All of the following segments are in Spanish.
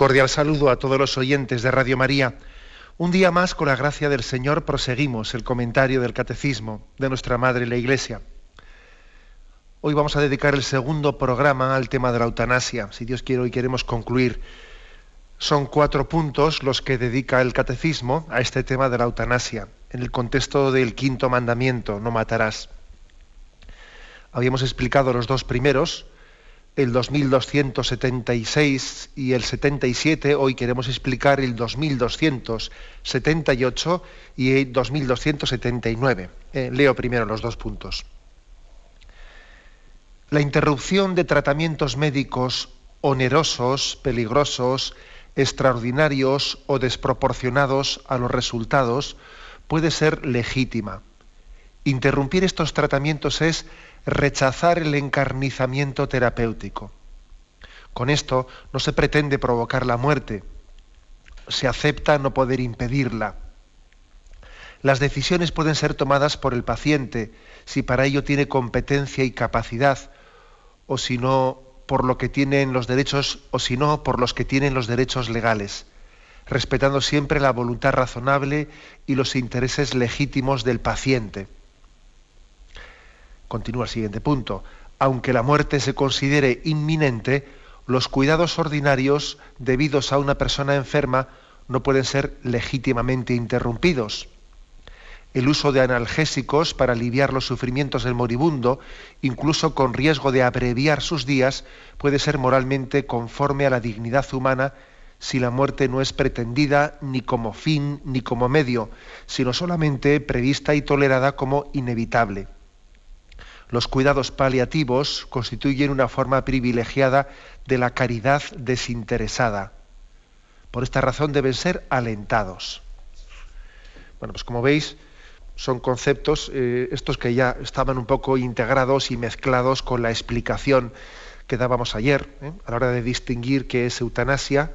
Cordial saludo a todos los oyentes de Radio María. Un día más, con la gracia del Señor, proseguimos el comentario del Catecismo de nuestra Madre la Iglesia. Hoy vamos a dedicar el segundo programa al tema de la eutanasia. Si Dios quiere, hoy queremos concluir. Son cuatro puntos los que dedica el Catecismo a este tema de la eutanasia, en el contexto del quinto mandamiento, no matarás. Habíamos explicado los dos primeros, el 2276 y el 77, hoy queremos explicar el 2278 y el 2279. Eh, leo primero los dos puntos. La interrupción de tratamientos médicos onerosos, peligrosos, extraordinarios o desproporcionados a los resultados puede ser legítima. Interrumpir estos tratamientos es rechazar el encarnizamiento terapéutico. Con esto no se pretende provocar la muerte, se acepta no poder impedirla. Las decisiones pueden ser tomadas por el paciente si para ello tiene competencia y capacidad, o si no por lo que tienen los derechos, o si no por los que tienen los derechos legales, respetando siempre la voluntad razonable y los intereses legítimos del paciente. Continúa el siguiente punto. Aunque la muerte se considere inminente, los cuidados ordinarios debidos a una persona enferma no pueden ser legítimamente interrumpidos. El uso de analgésicos para aliviar los sufrimientos del moribundo, incluso con riesgo de abreviar sus días, puede ser moralmente conforme a la dignidad humana si la muerte no es pretendida ni como fin ni como medio, sino solamente prevista y tolerada como inevitable los cuidados paliativos constituyen una forma privilegiada de la caridad desinteresada. Por esta razón deben ser alentados. Bueno, pues como veis, son conceptos eh, estos que ya estaban un poco integrados y mezclados con la explicación que dábamos ayer, ¿eh? a la hora de distinguir qué es eutanasia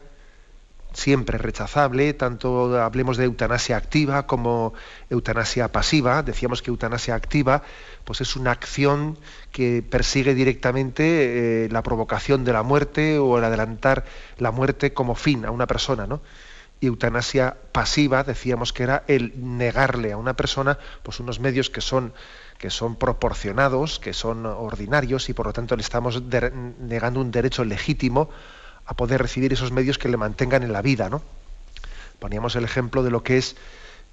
siempre rechazable, tanto hablemos de eutanasia activa como eutanasia pasiva. Decíamos que eutanasia activa pues es una acción que persigue directamente eh, la provocación de la muerte o el adelantar la muerte como fin a una persona, ¿no? Y eutanasia pasiva decíamos que era el negarle a una persona pues unos medios que son que son proporcionados, que son ordinarios y por lo tanto le estamos negando un derecho legítimo a poder recibir esos medios que le mantengan en la vida, ¿no? Poníamos el ejemplo de lo que es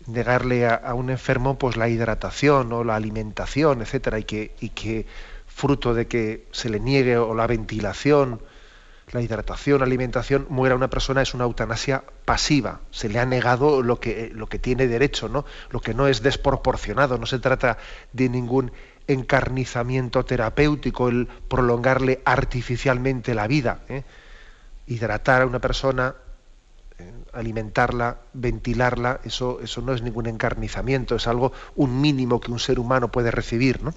negarle a, un enfermo pues la hidratación o la alimentación, etcétera, y que, fruto de que se le niegue o la ventilación, la hidratación, la alimentación, muera una persona es una eutanasia pasiva. Se le ha negado lo que, lo que tiene derecho, ¿no? Lo que no es desproporcionado. No se trata de ningún encarnizamiento terapéutico, el prolongarle artificialmente la vida. ¿eh? Hidratar a una persona, eh, alimentarla, ventilarla, eso, eso no es ningún encarnizamiento, es algo, un mínimo que un ser humano puede recibir. ¿no?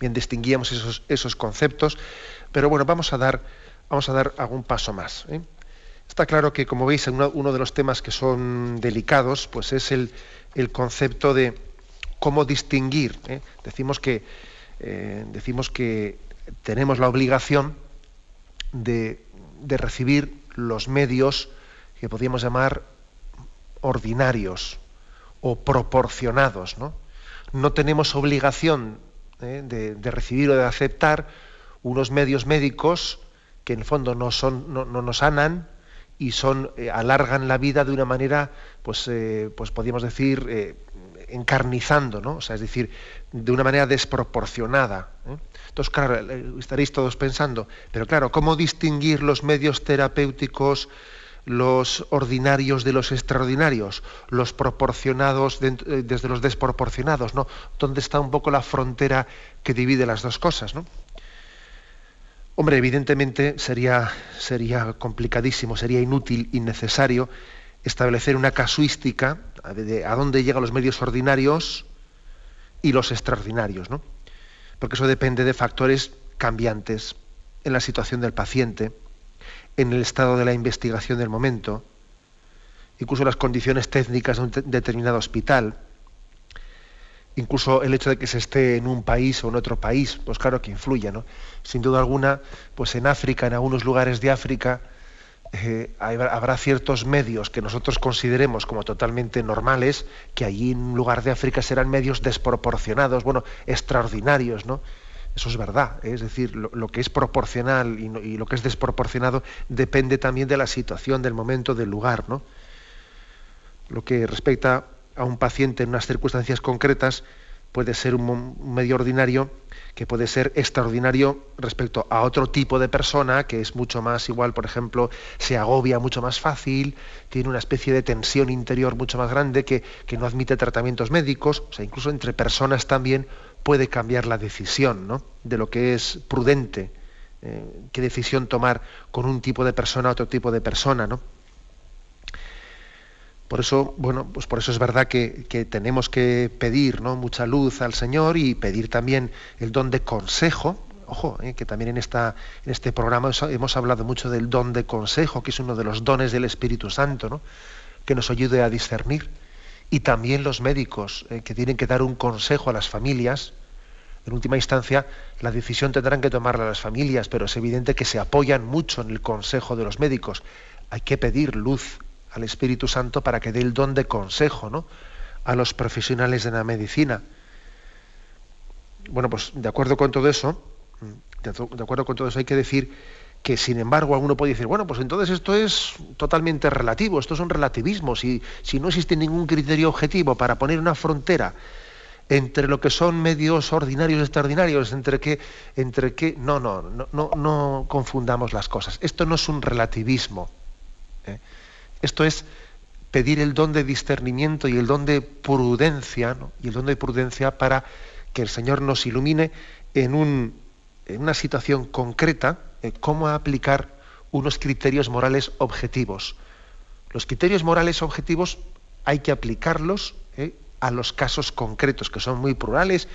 Bien, distinguíamos esos, esos conceptos, pero bueno, vamos a dar, vamos a dar algún paso más. ¿eh? Está claro que, como veis, uno, de los temas que son delicados, pues es el, el concepto de cómo distinguir. ¿eh? Decimos que decimos que tenemos la obligación de de recibir los medios que podríamos llamar ordinarios o proporcionados. No, no tenemos obligación ¿eh? de, recibir o de aceptar unos medios médicos que en el fondo no, son, no, nos sanan y son, eh, alargan la vida de una manera, pues, eh, pues podríamos decir, encarnizando, ¿no? O sea, es decir, de una manera desproporcionada. Entonces, claro, estaréis todos pensando, pero claro, ¿cómo distinguir los medios terapéuticos, los ordinarios de los extraordinarios, los proporcionados eh, desde los desproporcionados? ¿no? ¿Dónde está un poco la frontera que divide las dos cosas? ¿no? Hombre, evidentemente sería, sería complicadísimo, sería inútil, innecesario establecer una casuística de a dónde llegan los medios ordinarios y los extraordinarios, ¿no? Porque eso depende de factores cambiantes en la situación del paciente, en el estado de la investigación del momento, incluso las condiciones técnicas de un determinado hospital, incluso el hecho de que se esté en un país o en otro país, pues claro que influye, ¿no? Sin duda alguna, pues en África, en algunos lugares de África, eh, habrá ciertos medios que nosotros consideremos como totalmente normales, que allí en un lugar de África serán medios desproporcionados, bueno, extraordinarios, ¿no? Eso es verdad, ¿eh? es decir, lo, que es proporcional y, y, lo que es desproporcionado depende también de la situación, del momento, del lugar, ¿no? Lo que respecta a un paciente en unas circunstancias concretas puede ser un medio ordinario que puede ser extraordinario respecto a otro tipo de persona que es mucho más igual, por ejemplo, se agobia mucho más fácil, tiene una especie de tensión interior mucho más grande que, no admite tratamientos médicos, o sea, incluso entre personas también puede cambiar la decisión ¿no? de lo que es prudente, eh, qué decisión tomar con un tipo de persona a otro tipo de persona, ¿no? Por eso, bueno, pues por eso es verdad que, tenemos que pedir ¿no? mucha luz al Señor y pedir también el don de consejo. Ojo, eh, que también en, esta, en este programa hemos hablado mucho del don de consejo, que es uno de los dones del Espíritu Santo, ¿no? que nos ayude a discernir. Y también los médicos, eh, que tienen que dar un consejo a las familias. En última instancia, la decisión tendrán que tomarla las familias, pero es evidente que se apoyan mucho en el consejo de los médicos. Hay que pedir luz al Espíritu Santo para que dé el don de consejo ¿no? a los profesionales de la medicina. Bueno, pues de acuerdo con todo eso, de acuerdo con todo eso hay que decir que sin embargo alguno puede decir, bueno, pues entonces esto es totalmente relativo, esto es un relativismo, si, si no existe ningún criterio objetivo para poner una frontera entre lo que son medios ordinarios y extraordinarios, entre qué, entre qué, no, no, no, no, no confundamos las cosas. Esto no es un relativismo. ¿eh? Esto es pedir el don de discernimiento y el don de prudencia, y el don de prudencia para que el Señor nos ilumine en, un, en una situación concreta, cómo aplicar unos criterios morales objetivos. Los criterios morales objetivos hay que aplicarlos eh, a los casos concretos, que son muy plurales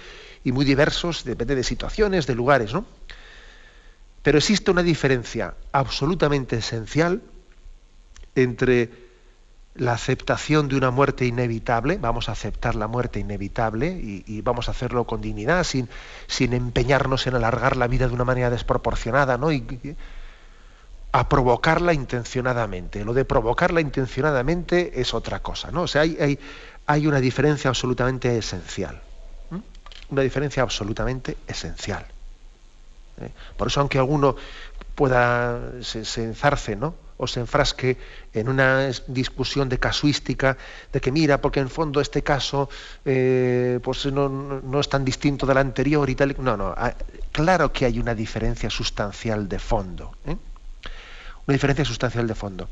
y muy diversos, depende de situaciones, de lugares, ¿no? Pero existe una diferencia absolutamente esencial entre la aceptación de una muerte inevitable, vamos a aceptar la muerte inevitable y, vamos a hacerlo con dignidad, sin, sin, empeñarnos en alargar la vida de una manera desproporcionada, ¿no? Y, a provocarla intencionadamente. Lo de provocarla intencionadamente es otra cosa, ¿no? O sea, hay, hay, hay una diferencia absolutamente esencial. Una diferencia absolutamente esencial. ¿eh? Por eso, aunque alguno pueda se, se enzarce, ¿no? O se enfrasque en una discusión de casuística, de que mira, porque en fondo este caso eh, pues no, es tan distinto del anterior y tal. No, no, ah, claro que hay una diferencia sustancial de fondo. ¿eh? Una diferencia sustancial de fondo.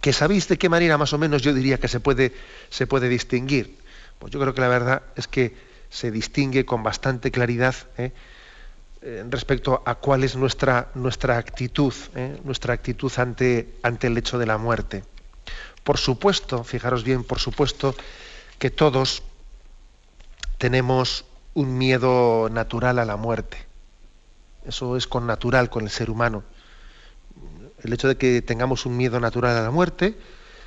¿Que sabéis de qué manera más o menos yo diría que se puede, se puede distinguir? Pues yo creo que la verdad es que se distingue con bastante claridad. ¿eh? Eh, respecto a cuál es nuestra, nuestra actitud, ¿eh? nuestra actitud ante, ante el hecho de la muerte. Por supuesto, fijaros bien, por supuesto que todos tenemos un miedo natural a la muerte. Eso es con natural con el ser humano. El hecho de que tengamos un miedo natural a la muerte,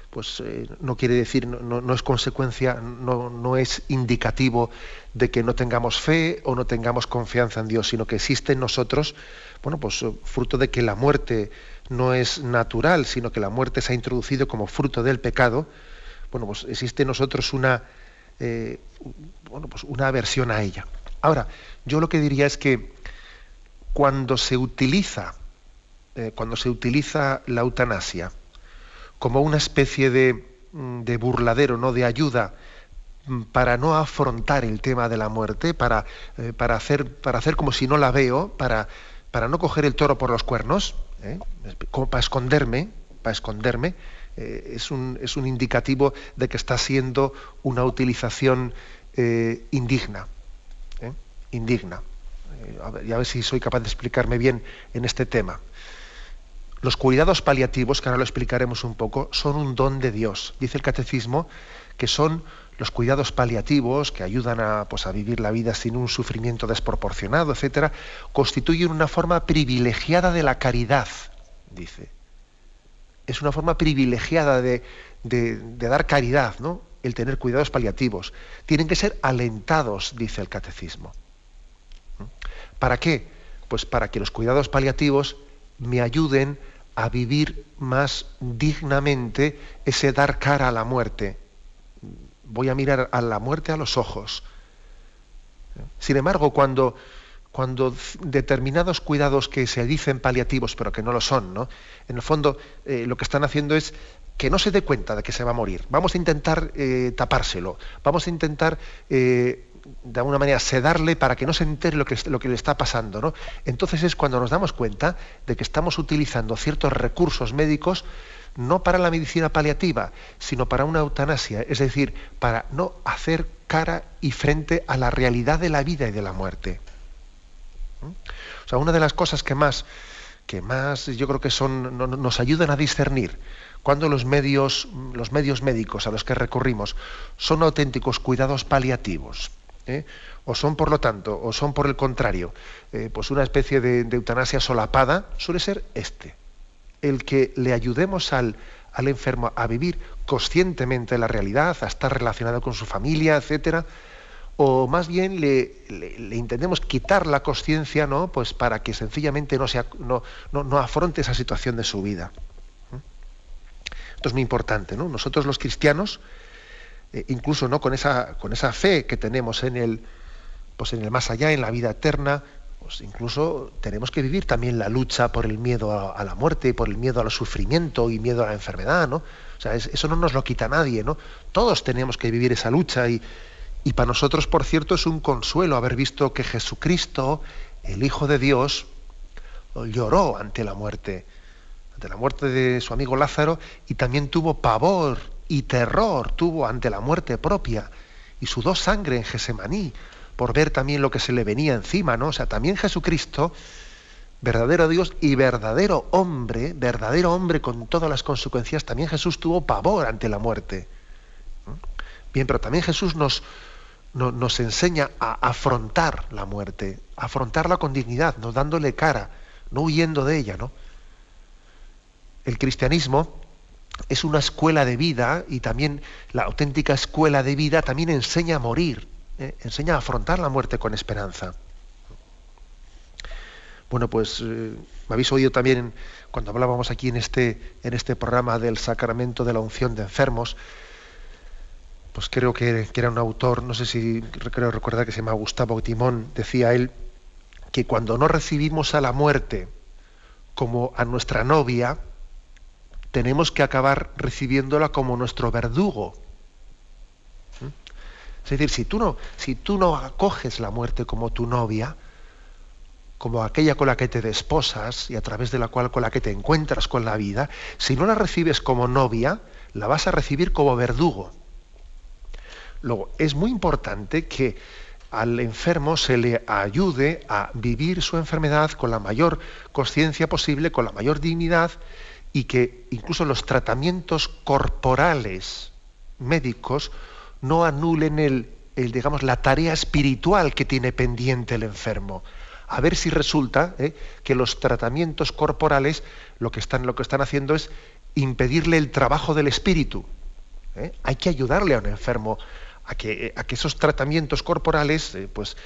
pues eh, no quiere decir, no, es consecuencia, no, no, es indicativo de que no tengamos fe o no tengamos confianza en Dios, sino que existe en nosotros, bueno, pues eh, fruto de que la muerte no es natural, sino que la muerte se ha introducido como fruto del pecado, bueno, pues existe en nosotros una, eh, bueno, pues una aversión a ella. Ahora, yo lo que diría es que cuando se utiliza, cuando se utiliza la eutanasia, como una especie de, mm, de burladero, ¿no? de ayuda mm, para no afrontar el tema de la muerte, para, eh, para, hacer, para hacer como si no la veo, para, para no coger el toro por los cuernos, ¿eh? para esconderme, para esconderme, eh, es, un, es, un, indicativo de que está siendo una utilización indigna, indigna. y a ver si soy capaz de explicarme bien en este tema. Los cuidados paliativos, que ahora lo explicaremos un poco, son un don de Dios. Dice el catecismo que son los cuidados paliativos que ayudan a, pues, a vivir la vida sin un sufrimiento desproporcionado, etcétera, constituyen una forma privilegiada de la caridad, dice. Es una forma privilegiada de, de dar caridad, ¿no? El tener cuidados paliativos. Tienen que ser alentados, dice el catecismo. ¿Para qué? Pues para que los cuidados paliativos me ayuden a vivir más dignamente ese dar cara a la muerte. Voy a mirar a la muerte a los ojos. Sin embargo, cuando, cuando determinados cuidados que se dicen paliativos, pero que no lo son, ¿no? en el fondo eh, lo que están haciendo es que no se dé cuenta de que se va a morir. Vamos a intentar eh, tapárselo, vamos a intentar eh, de alguna manera sedarle para que no se entere lo que, lo que le está pasando. ¿no? Entonces es cuando nos damos cuenta de que estamos utilizando ciertos recursos médicos no para la medicina paliativa, sino para una eutanasia, es decir, para no hacer cara y frente a la realidad de la vida y de la muerte. ¿Mm? O sea, una de las cosas que más, que más yo creo que son, nos ayudan a discernir cuando los medios, los medios médicos a los que recurrimos son auténticos cuidados paliativos ¿eh? o son por lo tanto, o son por el contrario, eh, pues una especie de, eutanasia solapada, suele ser este, el que le ayudemos al, al enfermo a vivir conscientemente la realidad, a estar relacionado con su familia, etcétera, o más bien le, le, intentemos quitar la conciencia, ¿no? Pues para que sencillamente no, sea, no, no, afronte esa situación de su vida. Esto es muy importante, ¿no? Nosotros los cristianos eh, incluso no con esa, con esa fe que tenemos en el, pues en el más allá, en la vida eterna, pues incluso tenemos que vivir también la lucha por el miedo a, la muerte, por el miedo al sufrimiento y miedo a la enfermedad, ¿no? O sea, eso no nos lo quita nadie, ¿no? Todos tenemos que vivir esa lucha y, y para nosotros, por cierto, es un consuelo haber visto que Jesucristo, el Hijo de Dios, lloró ante la muerte, ante la muerte de su amigo Lázaro y también tuvo pavor y terror tuvo ante la muerte propia y sudó sangre en Gesemaní por ver también lo que se le venía encima, ¿no? O sea, también Jesucristo, verdadero Dios y verdadero hombre, verdadero hombre con todas las consecuencias, también Jesús tuvo pavor ante la muerte. Bien, pero también Jesús nos, nos enseña a afrontar la muerte, afrontarla con dignidad, no dándole cara, no huyendo de ella, ¿no? El cristianismo es una escuela de vida y también la auténtica escuela de vida también enseña a morir, ¿eh? enseña a afrontar la muerte con esperanza. Bueno, pues eh, me habéis oído también cuando hablábamos aquí en este, en este programa del sacramento de la unción de enfermos, pues creo que, que era un autor, no sé si creo recordar que se llama Gustavo Timón, decía él que cuando no recibimos a la muerte como a nuestra novia, tenemos que acabar recibiéndola como nuestro verdugo. ¿Mm? Es decir, si tú, no, si tú no acoges la muerte como tu novia, como aquella con la que te desposas y a través de la cual con la que te encuentras con la vida, si no la recibes como novia, la vas a recibir como verdugo. Luego, es muy importante que al enfermo se le ayude a vivir su enfermedad con la mayor conciencia posible, con la mayor dignidad y que incluso los tratamientos corporales médicos no anulen el, digamos, la tarea espiritual que tiene pendiente el enfermo. A ver si resulta ¿eh? que los tratamientos corporales lo que, están, lo que están haciendo es impedirle el trabajo del espíritu. ¿eh? Hay que ayudarle a un enfermo a que, a que esos tratamientos corporales eh, pues,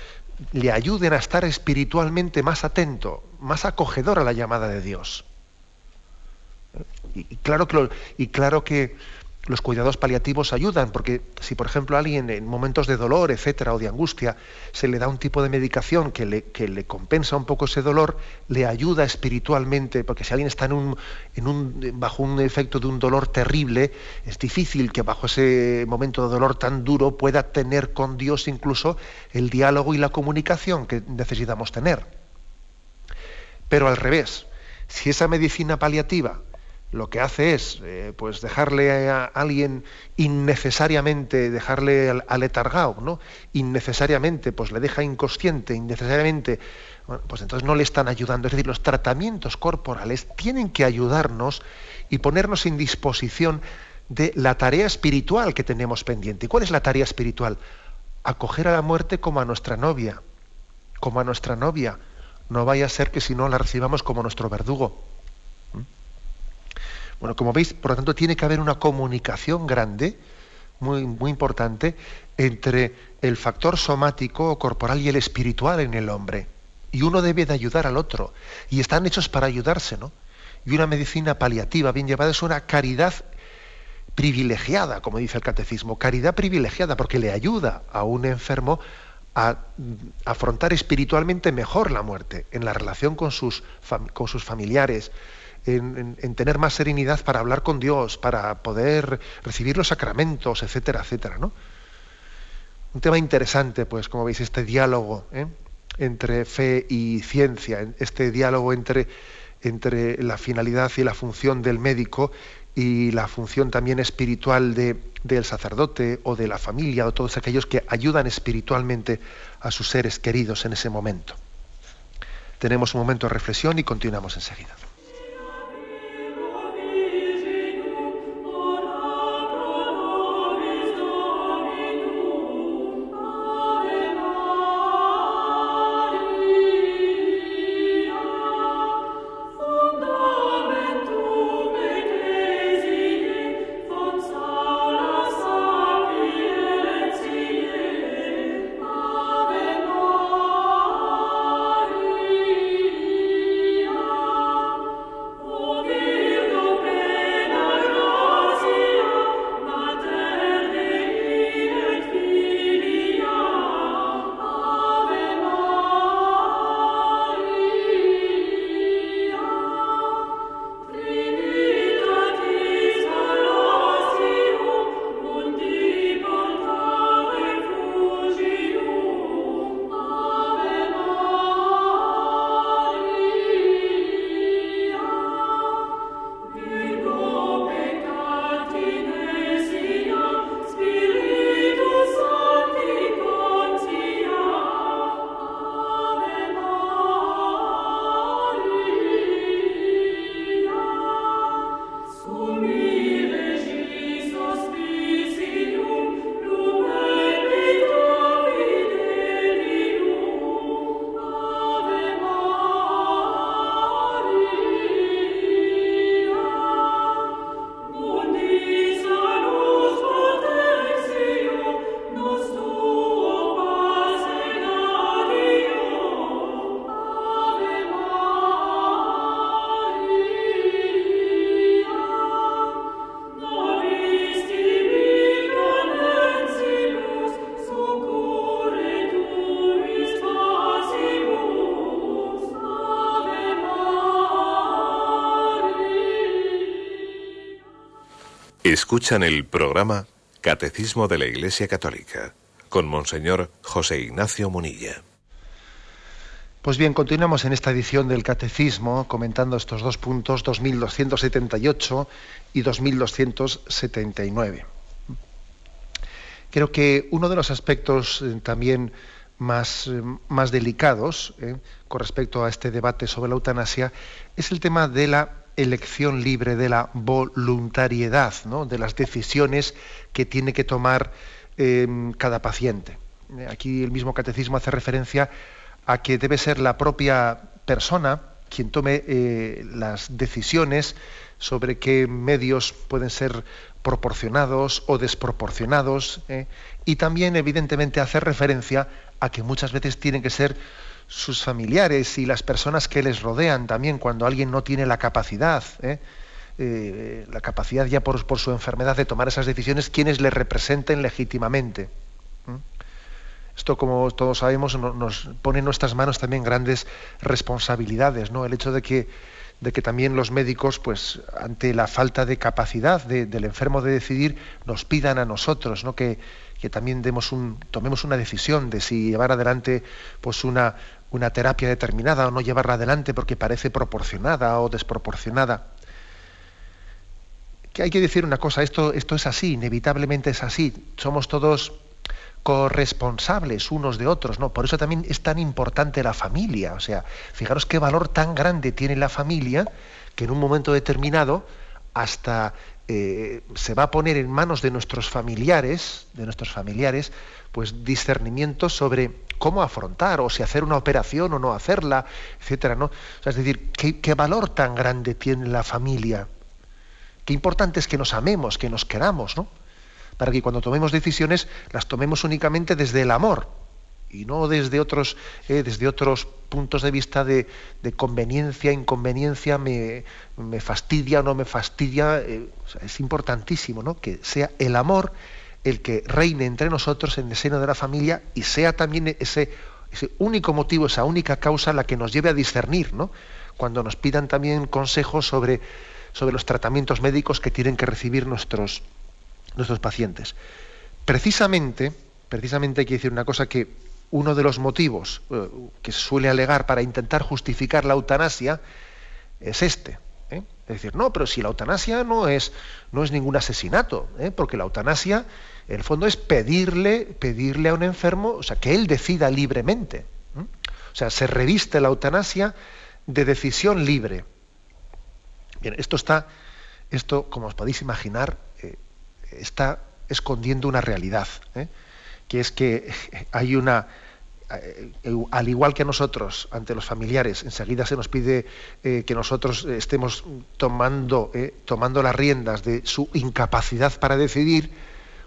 le ayuden a estar espiritualmente más atento, más acogedor a la llamada de Dios. Y, claro que y claro que los cuidados paliativos ayudan, porque si por ejemplo a alguien en momentos de dolor, etcétera, o de angustia, se le da un tipo de medicación que le, que le compensa un poco ese dolor, le ayuda espiritualmente, porque si alguien está en un, en un, bajo un efecto de un dolor terrible, es difícil que bajo ese momento de dolor tan duro pueda tener con Dios incluso el diálogo y la comunicación que necesitamos tener. Pero al revés, si esa medicina paliativa lo que hace es eh, pues dejarle a alguien innecesariamente, dejarle aletargado, ¿no? Innecesariamente, pues le deja inconsciente, innecesariamente, pues entonces no le están ayudando. Es decir, los tratamientos corporales tienen que ayudarnos y ponernos en disposición de la tarea espiritual que tenemos pendiente. ¿Y cuál es la tarea espiritual? Acoger a la muerte como a nuestra novia, como a nuestra novia. No vaya a ser que si no la recibamos como nuestro verdugo. Bueno, como veis, por lo tanto, tiene que haber una comunicación grande, muy, muy importante, entre el factor somático o corporal y el espiritual en el hombre. Y uno debe de ayudar al otro. Y están hechos para ayudarse, ¿no? Y una medicina paliativa bien llevada es una caridad privilegiada, como dice el catecismo, caridad privilegiada, porque le ayuda a un enfermo a afrontar espiritualmente mejor la muerte, en la relación con sus, con sus familiares, en, tener más serenidad para hablar con Dios, para poder recibir los sacramentos, etcétera, etcétera, ¿no? Un tema interesante, pues, como veis, este diálogo ¿eh? entre fe y ciencia, este diálogo entre, entre la finalidad y la función del médico y la función también espiritual de, del sacerdote o de la familia o todos aquellos que ayudan espiritualmente a sus seres queridos en ese momento. Tenemos un momento de reflexión y continuamos enseguida. Escuchan el programa Catecismo de la Iglesia Católica con Monseñor José Ignacio Munilla. Pues bien, continuamos en esta edición del Catecismo comentando estos dos puntos, 2278 y 2279. Creo que uno de los aspectos eh, también más, eh, más delicados eh, con respecto a este debate sobre la eutanasia es el tema de la elección libre de la voluntariedad, ¿no? de las decisiones que tiene que tomar em, cada paciente. Aquí el mismo catecismo hace referencia a que debe ser la propia persona quien tome eh, las decisiones sobre qué medios pueden ser proporcionados o desproporcionados ¿eh? y también evidentemente hacer referencia a que muchas veces tienen que ser sus familiares y las personas que les rodean también cuando alguien no tiene la capacidad, ¿eh? Eh, la capacidad ya por, su enfermedad de tomar esas decisiones, quienes le representen legítimamente. Esto, como todos sabemos, nos pone en nuestras manos también grandes responsabilidades, ¿no? El hecho de que, de que también los médicos, pues, ante la falta de capacidad del enfermo de decidir, nos pidan a nosotros, ¿no? Que, que también demos un, tomemos una decisión de si llevar adelante pues una, una terapia determinada o no llevarla adelante porque parece proporcionada o desproporcionada. que hay que decir una cosa, esto, esto es así, inevitablemente es así. Somos todos corresponsables unos de otros, ¿no? Por eso también es tan importante la familia. O sea, fijaros qué valor tan grande tiene la familia que en un momento determinado hasta eh, se va a poner en manos de nuestros familiares, de nuestros familiares, pues discernimiento sobre cómo afrontar, o si hacer una operación o no hacerla, etcétera, ¿no? es decir, ¿qué, qué valor tan grande tiene la familia. Qué importante es que nos amemos, que nos queramos, ¿no? para que cuando tomemos decisiones las tomemos únicamente desde el amor y no desde otros, eh, desde otros puntos de vista de, conveniencia, inconveniencia, me, fastidia o no me fastidia. Eh, es importantísimo ¿no? que sea el amor el que reine entre nosotros en el seno de la familia y sea también ese, ese único motivo, esa única causa la que nos lleve a discernir, ¿no? cuando nos pidan también consejos sobre, sobre los tratamientos médicos que tienen que recibir nuestros, nuestros pacientes. Precisamente, precisamente hay que decir una cosa que uno de los motivos eh, que suele alegar para intentar justificar la eutanasia es este. ¿eh? Es decir, no, pero si la eutanasia no es, no es ningún asesinato, ¿eh? porque la eutanasia, en el fondo, es pedirle, pedirle a un enfermo, o sea, que él decida libremente. O sea, se reviste la eutanasia de decisión libre. Bien, esto está, esto, como os podéis imaginar, está escondiendo una realidad, ¿eh? Que es que hay una, eh, al igual que nosotros ante los familiares, enseguida se nos pide eh, que nosotros estemos tomando, tomando las riendas de su incapacidad para decidir,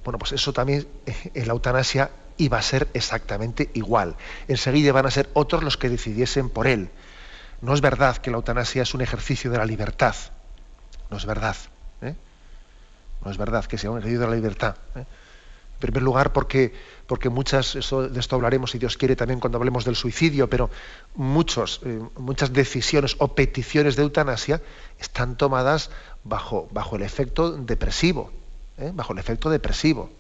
bueno, pues eso también en la eutanasia iba a ser exactamente igual. Enseguida van a ser otros los que decidiesen por él. No es verdad que la eutanasia es un ejercicio de la libertad. No es verdad. No es verdad que sea un ejercicio de la libertad. ¿Eh? En primer lugar, porque, porque muchas, de esto hablaremos, si Dios quiere, también cuando hablemos del suicidio, pero muchos, eh, muchas decisiones o peticiones de eutanasia están tomadas bajo, bajo el efecto depresivo. ¿eh? Bajo el efecto depresivo.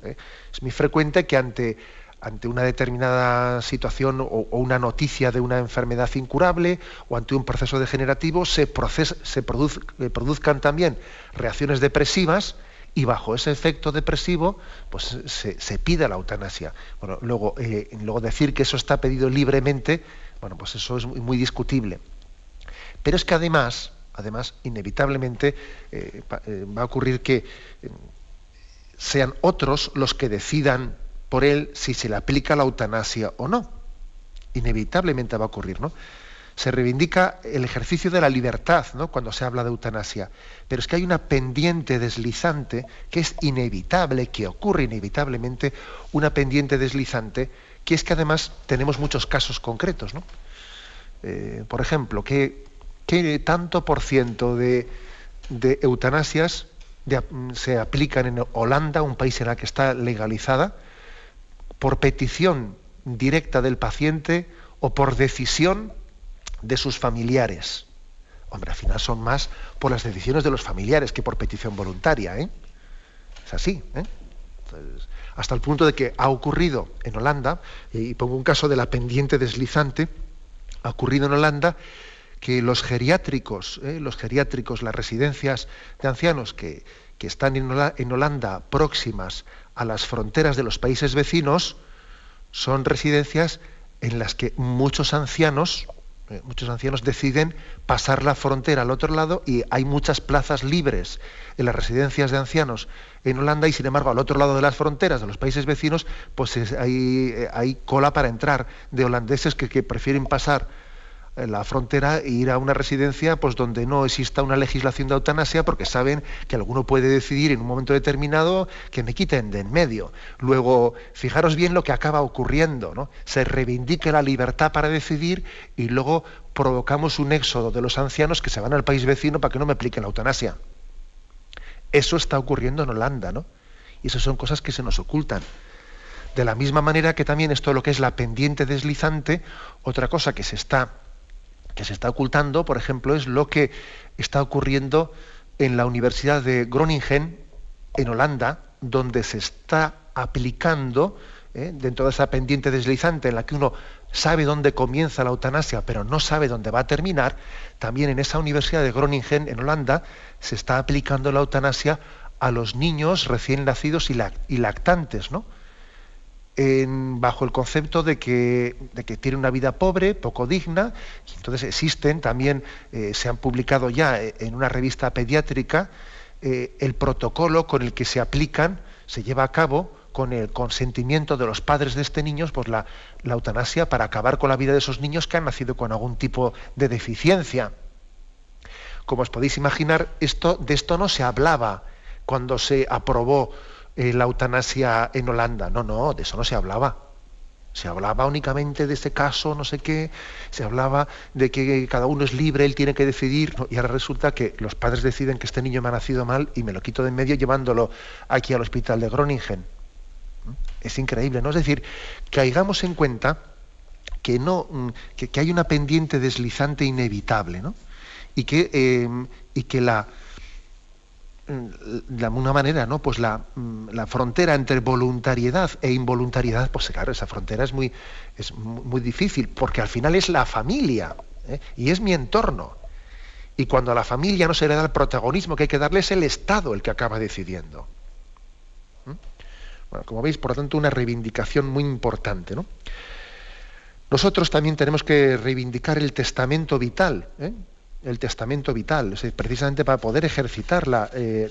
Es muy frecuente que ante, ante una determinada situación o, una noticia de una enfermedad incurable o ante un proceso degenerativo se, se produzcan también reacciones depresivas y bajo ese efecto depresivo pues se, pide la eutanasia. Bueno, luego, eh, luego decir que eso está pedido libremente, bueno, pues eso es muy, discutible. Pero es que además, además, inevitablemente eh, eh, va a ocurrir que sean otros los que decidan por él si se le aplica la eutanasia o no. Inevitablemente va a ocurrir, ¿no? Se reivindica el ejercicio de la libertad ¿no? cuando se habla de eutanasia. Pero es que hay una pendiente deslizante que es inevitable, que ocurre inevitablemente, una pendiente deslizante, que es que además tenemos muchos casos concretos. ¿no? Eh, por ejemplo, ¿qué, tanto por ciento de, eutanasias se aplican en Holanda, un país en el que está legalizada, por petición directa del paciente o por decisión de sus familiares. Hombre, al final son más por las decisiones de los familiares que por petición voluntaria. ¿eh? Es así. ¿eh? hasta el punto de que ha ocurrido en Holanda, y pongo un caso de la pendiente deslizante, ha ocurrido en Holanda que los geriátricos, ¿eh? los geriátricos, las residencias de ancianos que, que están en Holanda próximas a las fronteras de los países vecinos, son residencias en las que muchos ancianos muchos ancianos deciden pasar la frontera al otro lado y hay muchas plazas libres en las residencias de ancianos en Holanda y sin embargo al otro lado de las fronteras de los países vecinos pues hay, eh, hay, cola para entrar de holandeses que prefieren pasar la frontera e ir a una residencia pues donde no exista una legislación de eutanasia porque saben que alguno puede decidir en un momento determinado que me quiten de en medio. Luego, fijaros bien lo que acaba ocurriendo, ¿no? Se reivindica la libertad para decidir y luego provocamos un éxodo de los ancianos que se van al país vecino para que no me apliquen la eutanasia. Eso está ocurriendo en Holanda, ¿no? Y esas son cosas que se nos ocultan. De la misma manera que también esto lo que es la pendiente deslizante, otra cosa que se está que se está ocultando, por ejemplo, es lo que está ocurriendo en la Universidad de Groningen, en Holanda, donde se está aplicando ¿eh? dentro de esa pendiente deslizante en la que uno sabe dónde comienza la eutanasia, pero no sabe dónde va a terminar, también en esa Universidad de Groningen, en Holanda, se está aplicando la eutanasia a los niños recién nacidos y lactantes, ¿no? Bajo el concepto de que, tiene una vida pobre, poco digna, entonces existen también, eh, se han publicado ya eh, en una revista pediátrica, el protocolo con el que se aplican, se lleva a cabo con el consentimiento de los padres de este niño, pues la, eutanasia para acabar con la vida de esos niños que han nacido con algún tipo de deficiencia. Como os podéis imaginar, esto, de esto no se hablaba cuando se aprobó eh, la eutanasia en Holanda. No, no, de eso no se hablaba. Se hablaba únicamente de ese caso, no sé qué, se hablaba de que cada uno es libre, él tiene que decidir, y ahora resulta que los padres deciden que este niño me ha nacido mal y me lo quito de en medio llevándolo aquí al hospital de Groningen. Es increíble, ¿no? Es decir, que caigamos en cuenta que, no, mm, que, hay una pendiente deslizante inevitable, ¿no? Y que, eh, y que la, mm, de alguna manera, ¿no? Pues la, mm, la, frontera entre voluntariedad e involuntariedad, pues claro, esa frontera es muy, es muy difícil, porque al final es la familia ¿eh? y es mi entorno. Y cuando a la familia no se le da el protagonismo que hay que darle, es el Estado el que acaba decidiendo como veis, por lo tanto, una reivindicación muy importante. Nosotros también tenemos que reivindicar el testamento vital, ¿eh? El testamento vital, precisamente para poder ejercitar la, eh,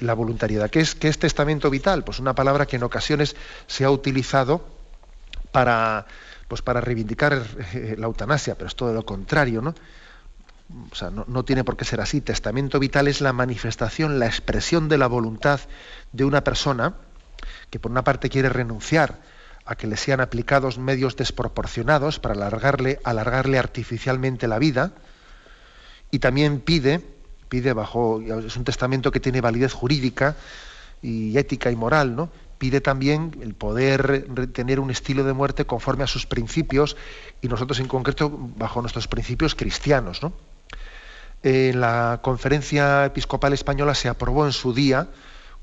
voluntariedad. ¿Qué es, ¿Qué es testamento vital? Pues una palabra que en ocasiones se ha utilizado para, pues para reivindicar eh, la eutanasia, pero es todo lo contrario, ¿no? o sea, no, tiene por qué ser así. Testamento vital es la manifestación, la expresión de la voluntad de una persona que por una parte quiere renunciar a que le sean aplicados medios desproporcionados para alargarle, alargarle artificialmente la vida, y también pide, pide bajo, es un testamento que tiene validez jurídica y ética y moral, ¿no? Pide también el poder tener un estilo de muerte conforme a sus principios y nosotros en concreto bajo nuestros principios cristianos, ¿no? en la conferencia episcopal española se aprobó en su día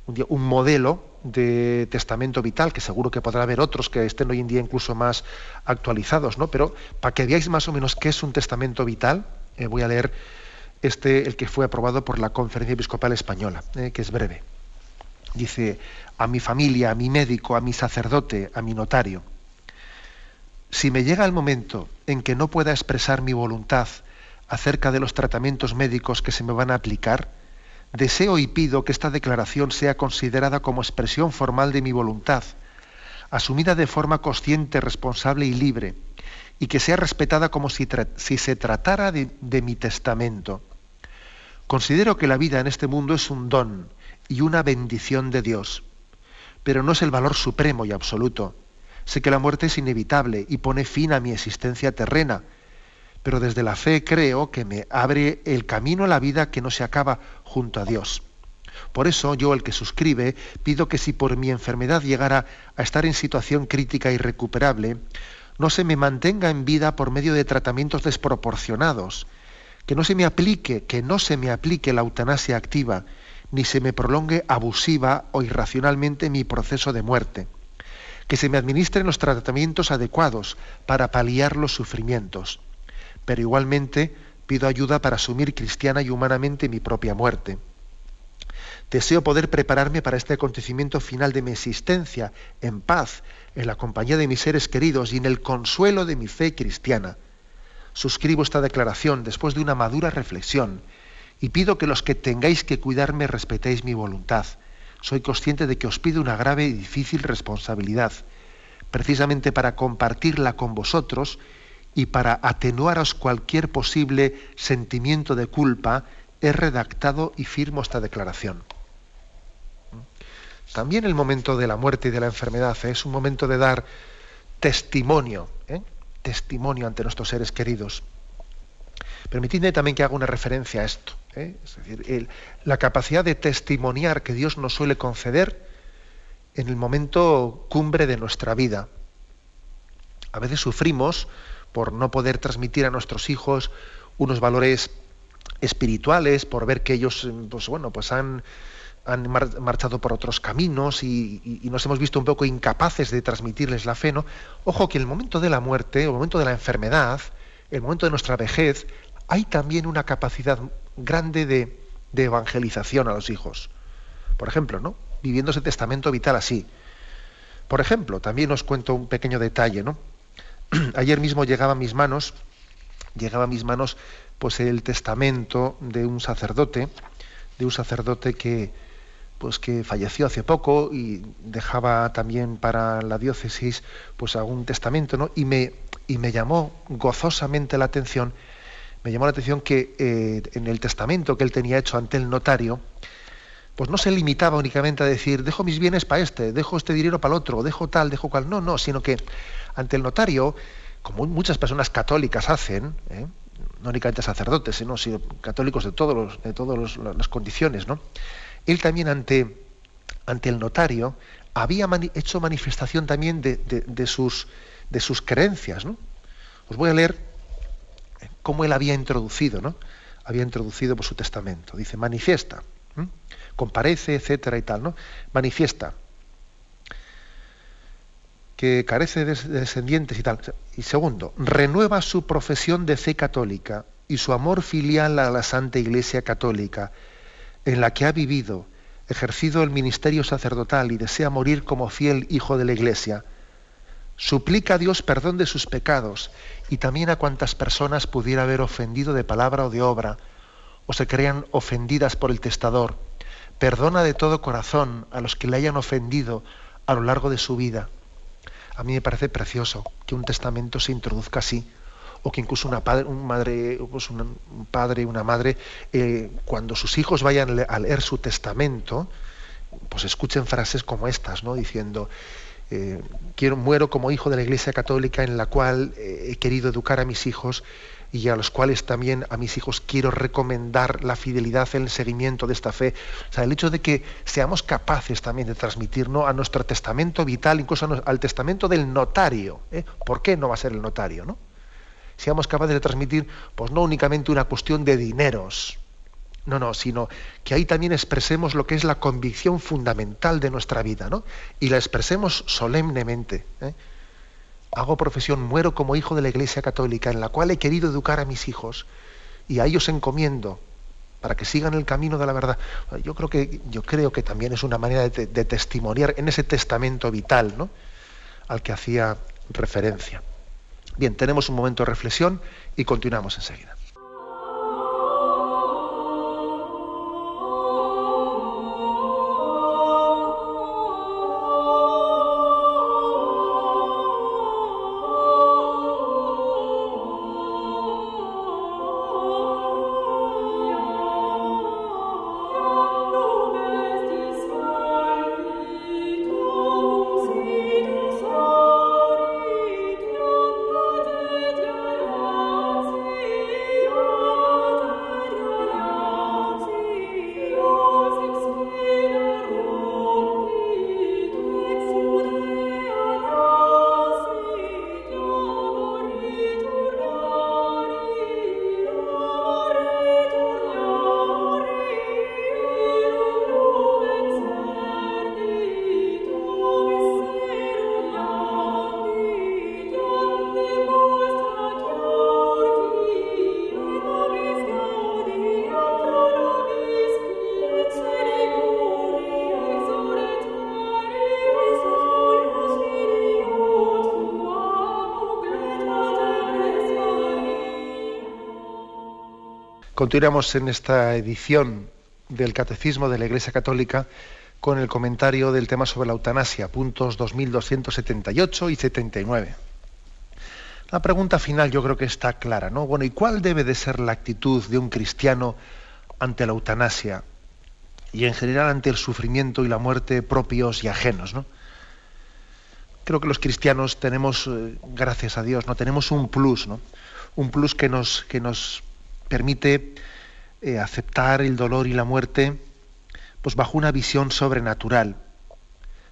un, modelo de testamento vital, que seguro que podrá haber otros que estén hoy en día incluso más actualizados, ¿no? Pero para que veáis más o menos qué es un testamento vital, eh, voy a leer este, el que fue aprobado por la Conferencia Episcopal Española, eh, que es breve. Dice, a mi familia, a mi médico, a mi sacerdote, a mi notario, si me llega el momento en que no pueda expresar mi voluntad acerca de los tratamientos médicos que se me van a aplicar, deseo y pido que esta declaración sea considerada como expresión formal de mi voluntad, asumida de forma consciente, responsable y libre, y que sea respetada como si, se tratara de, mi testamento. Considero que la vida en este mundo es un don y una bendición de Dios, pero no es el valor supremo y absoluto. Sé que la muerte es inevitable y pone fin a mi existencia terrena, pero desde la fe creo que me abre el camino a la vida que no se acaba junto a Dios. Por eso yo, el que suscribe, pido que si por mi enfermedad llegara a estar en situación crítica irrecuperable, no se me mantenga en vida por medio de tratamientos desproporcionados, que no se me aplique, que no se me aplique la eutanasia activa, ni se me prolongue abusiva o irracionalmente mi proceso de muerte, que se me administren los tratamientos adecuados para paliar los sufrimientos pero igualmente pido ayuda para asumir cristiana y humanamente mi propia muerte. Deseo poder prepararme para este acontecimiento final de mi existencia, en paz, en la compañía de mis seres queridos y en el consuelo de mi fe cristiana. Suscribo esta declaración después de una madura reflexión y pido que los que tengáis que cuidarme respetéis mi voluntad. Soy consciente de que os pido una grave y difícil responsabilidad, precisamente para compartirla con vosotros y para atenuaros cualquier posible sentimiento de culpa, he redactado y firmo esta declaración. También el momento de la muerte y de la enfermedad ¿eh? es un momento de dar testimonio, ¿eh? testimonio ante nuestros seres queridos. Permitidme también que haga una referencia a esto, ¿eh? es decir, la capacidad de testimoniar que Dios nos suele conceder en el momento cumbre de nuestra vida. A veces sufrimos por no poder transmitir a nuestros hijos unos valores espirituales, por ver que ellos, pues bueno, pues han, han marchado por otros caminos y, nos hemos visto un poco incapaces de transmitirles la fe, ¿no? Ojo que el momento de la muerte, el momento de la enfermedad, el momento de nuestra vejez, hay también una capacidad grande de, de evangelización a los hijos. Por ejemplo, ¿no? Viviendo ese testamento vital así. Por ejemplo, también os cuento un pequeño detalle, ¿no? Ayer mismo llegaba a mis manos, llegaba mis manos, pues el testamento de un sacerdote, de un sacerdote que, pues que falleció hace poco y dejaba también para la diócesis pues algún testamento, ¿no? Y me, y me llamó gozosamente la atención, me llamó la atención que eh, en el testamento que él tenía hecho ante el notario, pues no se limitaba únicamente a decir, dejo mis bienes para este, dejo este dinero para el otro, dejo tal, dejo cual. No, no, sino que ante el notario, como muchas personas católicas hacen, ¿eh? no únicamente sacerdotes, sino, católicos de, todos de todas las condiciones, ¿no? él también ante, ante el notario había hecho manifestación también de, sus, de sus creencias. ¿no? Os voy a leer cómo él había introducido, ¿no? Había introducido por su testamento. Dice, manifiesta, comparece, etcétera y tal, ¿no? Manifiesta que carece de descendientes y tal. Y segundo, renueva su profesión de fe católica y su amor filial a la Santa Iglesia Católica en la que ha vivido, ejercido el ministerio sacerdotal y desea morir como fiel hijo de la Iglesia, suplica a Dios perdón de sus pecados y también a cuantas personas pudiera haber ofendido de palabra o de obra, o se crean ofendidas por el testador. Perdona de todo corazón a los que le hayan ofendido a lo largo de su vida. A mí me parece precioso que un testamento se introduzca así o que incluso una padre, un madre, pues un padre, una madre, eh, cuando sus hijos vayan a leer su testamento, pues escuchen frases como estas, ¿no? Diciendo, eh, quiero, muero como hijo de la Iglesia Católica en la cual eh, he querido educar a mis hijos y a los cuales también a mis hijos quiero recomendar la fidelidad el seguimiento de esta fe. O sea, el hecho de que seamos capaces también de transmitirnos a nuestro testamento vital, incluso al testamento del notario. ¿Por qué no va a ser el notario? ¿no? seamos capaces de transmitir, pues no únicamente una cuestión de dineros, no, no, sino que ahí también expresemos lo que es la convicción fundamental de nuestra vida, ¿no? Y la expresemos solemnemente. ¿eh? Hago profesión, muero como hijo de la Iglesia Católica, en la cual he querido educar a mis hijos, y a ellos encomiendo para que sigan el camino de la verdad. Yo creo que, yo creo que también es una manera de, de testimoniar en ese testamento vital, ¿no? Al que hacía referencia. Bien, tenemos un momento de reflexión y continuamos enseguida. Continuamos en esta edición del Catecismo de la Iglesia Católica con el comentario del tema sobre la eutanasia, puntos 2278 y 79. La pregunta final yo creo que está clara, ¿no? Bueno, ¿y cuál debe de ser la actitud de un cristiano ante la eutanasia y en general ante el sufrimiento y la muerte propios y ajenos, ¿no? Creo que los cristianos tenemos, eh, gracias a Dios, ¿no? Tenemos un plus, ¿no? Un plus que nos, que nos permite eh, aceptar el dolor y la muerte pues bajo una visión sobrenatural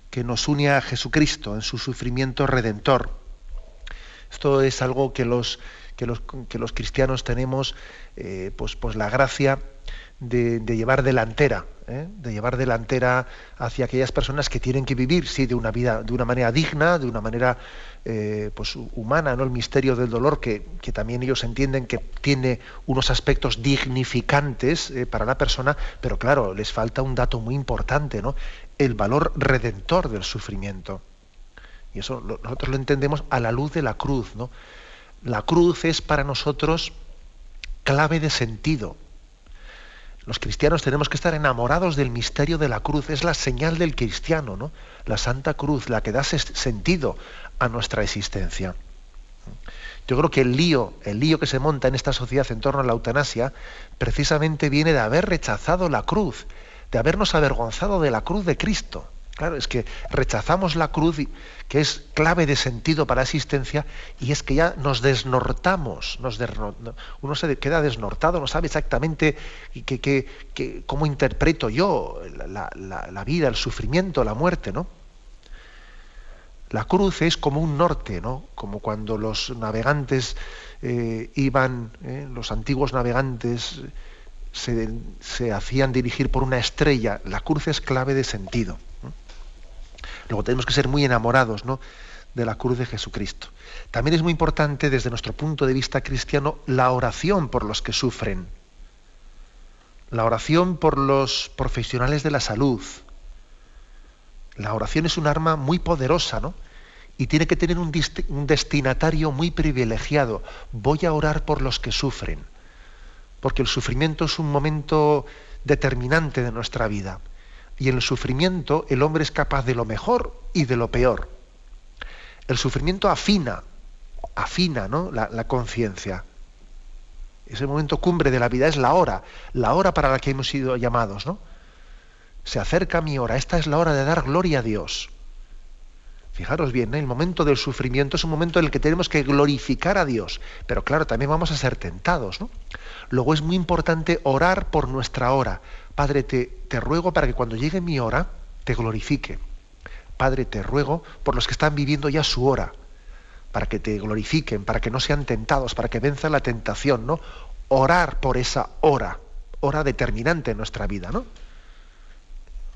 que nos une a Jesucristo en su sufrimiento redentor. Esto es algo que los, que los, que los cristianos tenemos, eh, pues, pues la gracia de, llevar delantera, ¿eh? de llevar delantera hacia aquellas personas que tienen que vivir, sí, de una vida, de una manera digna, de una manera eh, pues, humana, ¿no? El misterio del dolor, que, también ellos entienden que tiene unos aspectos dignificantes eh, para la persona, pero claro, les falta un dato muy importante, ¿no? El valor redentor del sufrimiento. Y eso nosotros lo entendemos a la luz de la cruz, ¿no? La cruz es para nosotros clave de sentido los cristianos tenemos que estar enamorados del misterio de la cruz, es la señal del cristiano, ¿no? La Santa Cruz, la que da sentido a nuestra existencia. Yo creo que el lío, el lío que se monta en esta sociedad en torno a la eutanasia, precisamente viene de haber rechazado la cruz, de habernos avergonzado de la cruz de Cristo. Claro, es que rechazamos la cruz, que es clave de sentido para la existencia, y es que ya nos desnortamos, nos uno se queda desnortado, no sabe exactamente cómo interpreto yo la, vida, el sufrimiento, la muerte, ¿no? La cruz es como un norte, ¿no? Como cuando los navegantes eh, iban, eh, los antiguos navegantes se, se hacían dirigir por una estrella. La cruz es clave de sentido. Luego tenemos que ser muy enamorados ¿no? de la cruz de Jesucristo. También es muy importante desde nuestro punto de vista cristiano la oración por los que sufren. La oración por los profesionales de la salud. La oración es un arma muy poderosa, ¿no? Y tiene que tener un, un destinatario muy privilegiado. Voy a orar por los que sufren. Porque el sufrimiento es un momento determinante de nuestra vida y en el sufrimiento el hombre es capaz de lo mejor y de lo peor. El sufrimiento afina, afina ¿no? la, conciencia. Ese momento cumbre de la vida es la hora, la hora para la que hemos sido llamados. ¿no? Se acerca mi hora, esta es la hora de dar gloria a Dios. Fijaros bien, ¿eh? el momento del sufrimiento es un momento en el que tenemos que glorificar a Dios, pero claro, también vamos a ser tentados. ¿no? Luego es muy importante orar por nuestra hora, Padre, te, te ruego para que cuando llegue mi hora, te glorifique. Padre, te ruego por los que están viviendo ya su hora, para que te glorifiquen, para que no sean tentados, para que venzan la tentación, ¿no? Orar por esa hora, hora determinante en nuestra vida, ¿no?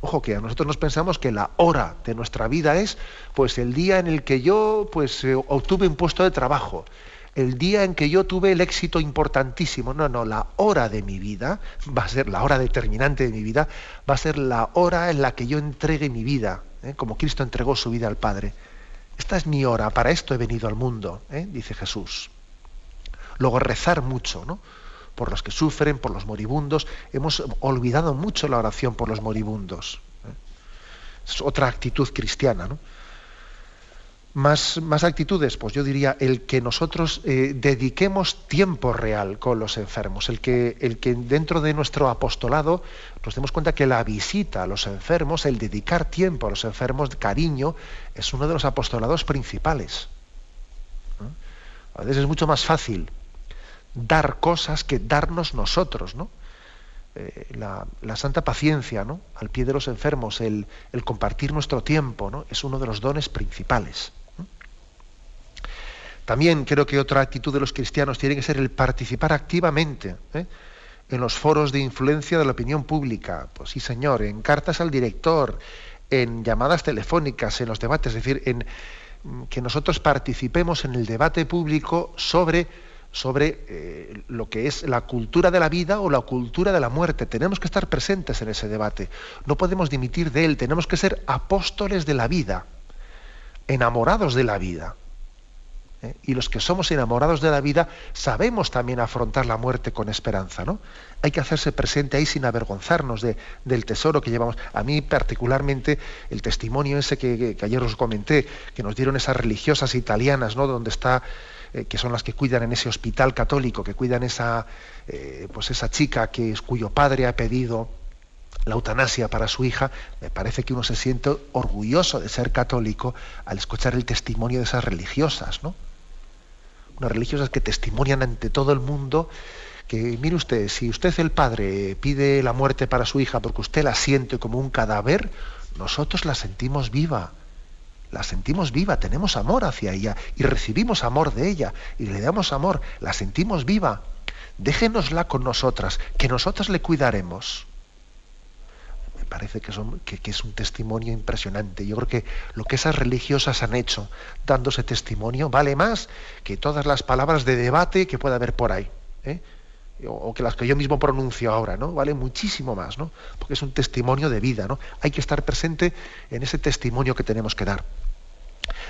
Ojo que a nosotros nos pensamos que la hora de nuestra vida es pues el día en el que yo pues eh, obtuve un puesto de trabajo, el día en que yo tuve el éxito importantísimo. No, no, la hora de mi vida va a ser la hora determinante de mi vida, va a ser la hora en la que yo entregue mi vida, ¿eh? como Cristo entregó su vida al Padre. Esta es mi hora, para esto he venido al mundo, ¿eh? dice Jesús. Luego rezar mucho, ¿no? Por los que sufren, por los moribundos. Hemos olvidado mucho la oración por los moribundos. ¿eh? Es otra actitud cristiana, ¿no? Más, más, actitudes, pues yo diría el que nosotros eh, dediquemos tiempo real con los enfermos, el que, dentro de nuestro apostolado nos demos cuenta que la visita a los enfermos, el dedicar tiempo a los enfermos, cariño, es uno de los apostolados principales. A veces es mucho más fácil dar cosas que darnos nosotros, ¿no? Eh, la, santa paciencia ¿no? al pie de los enfermos, el, el compartir nuestro tiempo, ¿no? es uno de los dones principales. También creo que otra actitud de los cristianos tiene que ser el participar activamente ¿eh? en los foros de influencia de la opinión pública. Pues sí, señor, en cartas al director, en llamadas telefónicas, en los debates, es decir, en mm, que nosotros participemos en el debate público sobre, sobre eh, lo que es la cultura de la vida o la cultura de la muerte. Tenemos que estar presentes en ese debate. No podemos dimitir de él. Tenemos que ser apóstoles de la vida, enamorados de la vida. ¿Eh? Y los que somos enamorados de la vida sabemos también afrontar la muerte con esperanza. ¿no? Hay que hacerse presente ahí sin avergonzarnos de, del tesoro que llevamos. A mí particularmente el testimonio ese que, ayer os comenté, que nos dieron esas religiosas italianas, ¿no? donde está eh, que son las que cuidan en ese hospital católico, que cuidan esa, eh, pues esa chica que, cuyo padre ha pedido la eutanasia para su hija, me parece que uno se siente orgulloso de ser católico al escuchar el testimonio de esas religiosas, ¿no? Unas religiosas que testimonian ante todo el mundo que, mire usted, si usted el padre pide la muerte para su hija porque usted la siente como un cadáver, nosotros la sentimos viva. La sentimos viva, tenemos amor hacia ella y recibimos amor de ella y le damos amor, la sentimos viva. déjenosla con nosotras, que nosotras le cuidaremos. Parece que, es un testimonio impresionante. Yo creo que lo que esas religiosas han hecho dándose testimonio vale más que todas las palabras de debate que pueda haber por ahí. ¿eh? o que las que yo mismo pronuncio ahora, ¿no? Vale muchísimo más, ¿no? Porque es un testimonio de vida, ¿no? Hay que estar presente en ese testimonio que tenemos que dar.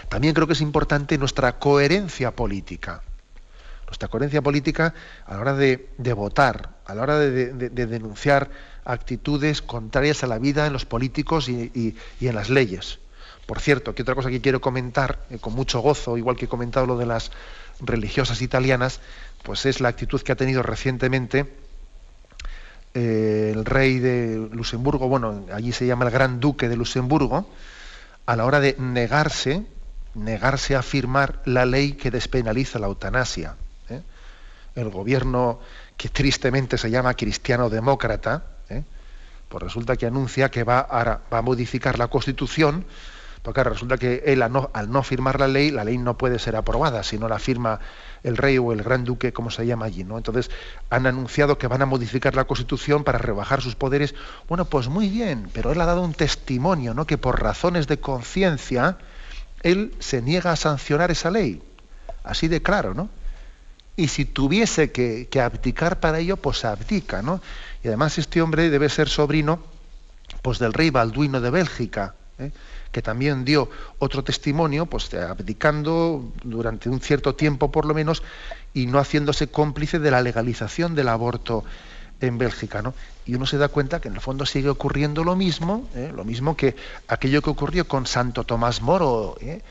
También creo que es importante nuestra coherencia política. Nuestra coherencia política a la hora de, votar, a la hora de, denunciar actitudes contrarias a la vida en los políticos y, en las leyes. Por cierto, que otra cosa que quiero comentar eh, con mucho gozo, igual que he comentado lo de las religiosas italianas, pues es la actitud que ha tenido recientemente eh, el rey de Luxemburgo, bueno, allí se llama el Gran Duque de Luxemburgo, a la hora de negarse, negarse a firmar la ley que despenaliza la eutanasia. El gobierno que tristemente se llama cristiano-demócrata, ¿eh? pues resulta que anuncia que va a, va a modificar la Constitución porque resulta que él al no, firmar la ley, la ley no puede ser aprobada si no la firma el rey o el gran duque, como se llama allí. ¿no? Entonces han anunciado que van a modificar la constitución para rebajar sus poderes. Bueno, pues muy bien, pero él ha dado un testimonio, ¿no? que por razones de conciencia, él se niega a sancionar esa ley. Así de claro, ¿no? Y si tuviese que, abdicar para ello, pues abdica, ¿no? Y además este hombre debe ser sobrino pues, del rey Balduino de Bélgica. ¿eh? que también dio otro testimonio, pues abdicando durante un cierto tiempo por lo menos y no haciéndose cómplice de la legalización del aborto en Bélgica, ¿no? Y uno se da cuenta que en el fondo sigue ocurriendo lo mismo, ¿eh? lo mismo que aquello que ocurrió con Santo Tomás Moro ¿eh?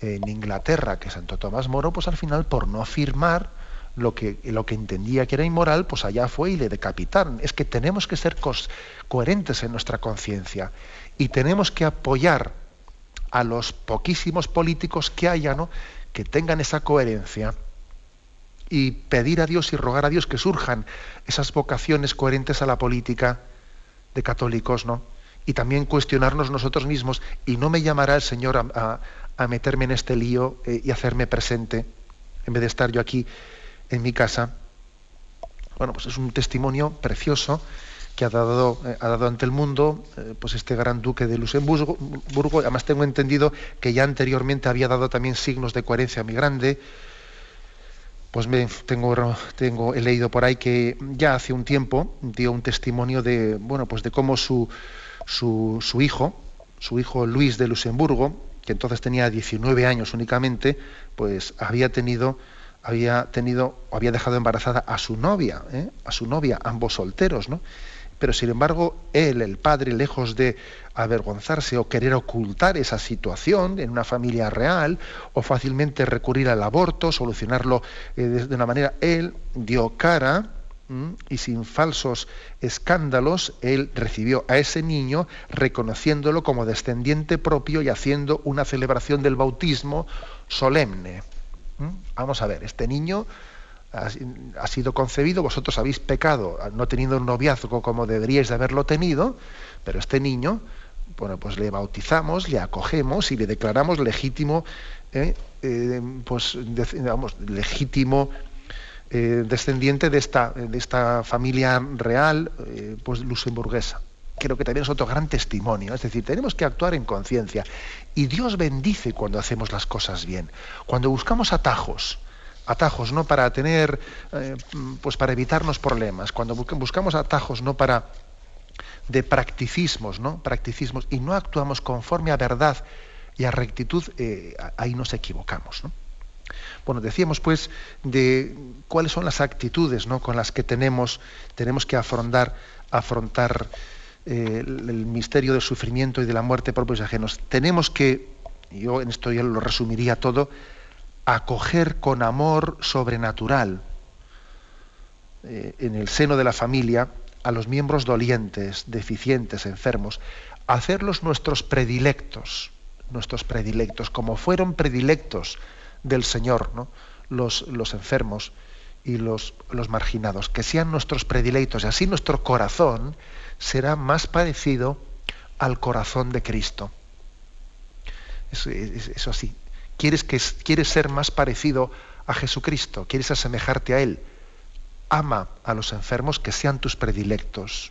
en Inglaterra, que Santo Tomás Moro, pues al final por no firmar lo que, lo que entendía que era inmoral, pues allá fue y le decapitaron. Es que tenemos que ser coherentes en nuestra conciencia y tenemos que apoyar a los poquísimos políticos que haya, que tengan esa coherencia y pedir a Dios y rogar a Dios que surjan esas vocaciones coherentes a la política de católicos, ¿no? Y también cuestionarnos nosotros mismos y no me llamará el Señor a, meterme en este lío eh, y hacerme presente en vez de estar yo aquí en mi casa. Bueno, pues es un testimonio precioso que ha dado, eh, ha dado ante el mundo eh, pues este gran duque de Luxemburgo. Además tengo entendido que ya anteriormente había dado también signos de coherencia muy grande. Pues me, tengo, tengo, he leído por ahí que ya hace un tiempo dio un testimonio de, bueno, pues de cómo su, su, su hijo, su hijo Luis de Luxemburgo, que entonces tenía 19 años únicamente, pues había tenido había tenido había dejado embarazada a su novia, ¿eh? a su novia, ambos solteros, ¿no? pero sin embargo él, el padre, lejos de avergonzarse o querer ocultar esa situación en una familia real o fácilmente recurrir al aborto, solucionarlo eh, de una manera, él dio cara y sin falsos escándalos, él recibió a ese niño reconociéndolo como descendiente propio y haciendo una celebración del bautismo solemne. Vamos a ver, este niño ha, sido concebido, vosotros habéis pecado no teniendo un noviazgo como deberíais de haberlo tenido, pero este niño, bueno, pues le bautizamos, le acogemos y le declaramos legítimo, eh, eh, pues, legítimo eh, descendiente de esta, de esta familia real, pues luxemburguesa. Creo que también es otro gran testimonio. Es decir, tenemos que actuar en conciencia. Y Dios bendice cuando hacemos las cosas bien. Cuando buscamos atajos, atajos, no para tener, eh, pues para evitarnos problemas, cuando buscamos atajos, no para de practicismos, ¿no? Practicismos y no actuamos conforme a verdad y a rectitud, eh, ahí nos equivocamos. Bueno, decíamos pues de cuáles son las actitudes ¿no? con las que tenemos, tenemos que afrontar, afrontar eh, el, misterio del sufrimiento y de la muerte por propios ajenos. Tenemos que, yo en esto ya lo resumiría todo, acoger con amor sobrenatural eh, en el seno de la familia a los miembros dolientes, deficientes, enfermos, hacerlos nuestros predilectos, nuestros predilectos, como fueron predilectos del Señor, ¿no? los, los enfermos y los, los marginados, que sean nuestros predilectos, y así nuestro corazón será más parecido al corazón de Cristo. Eso, así, ¿Quieres, que, ¿Quieres ser más parecido a Jesucristo? ¿Quieres asemejarte a Él? ama a los enfermos, que sean tus predilectos.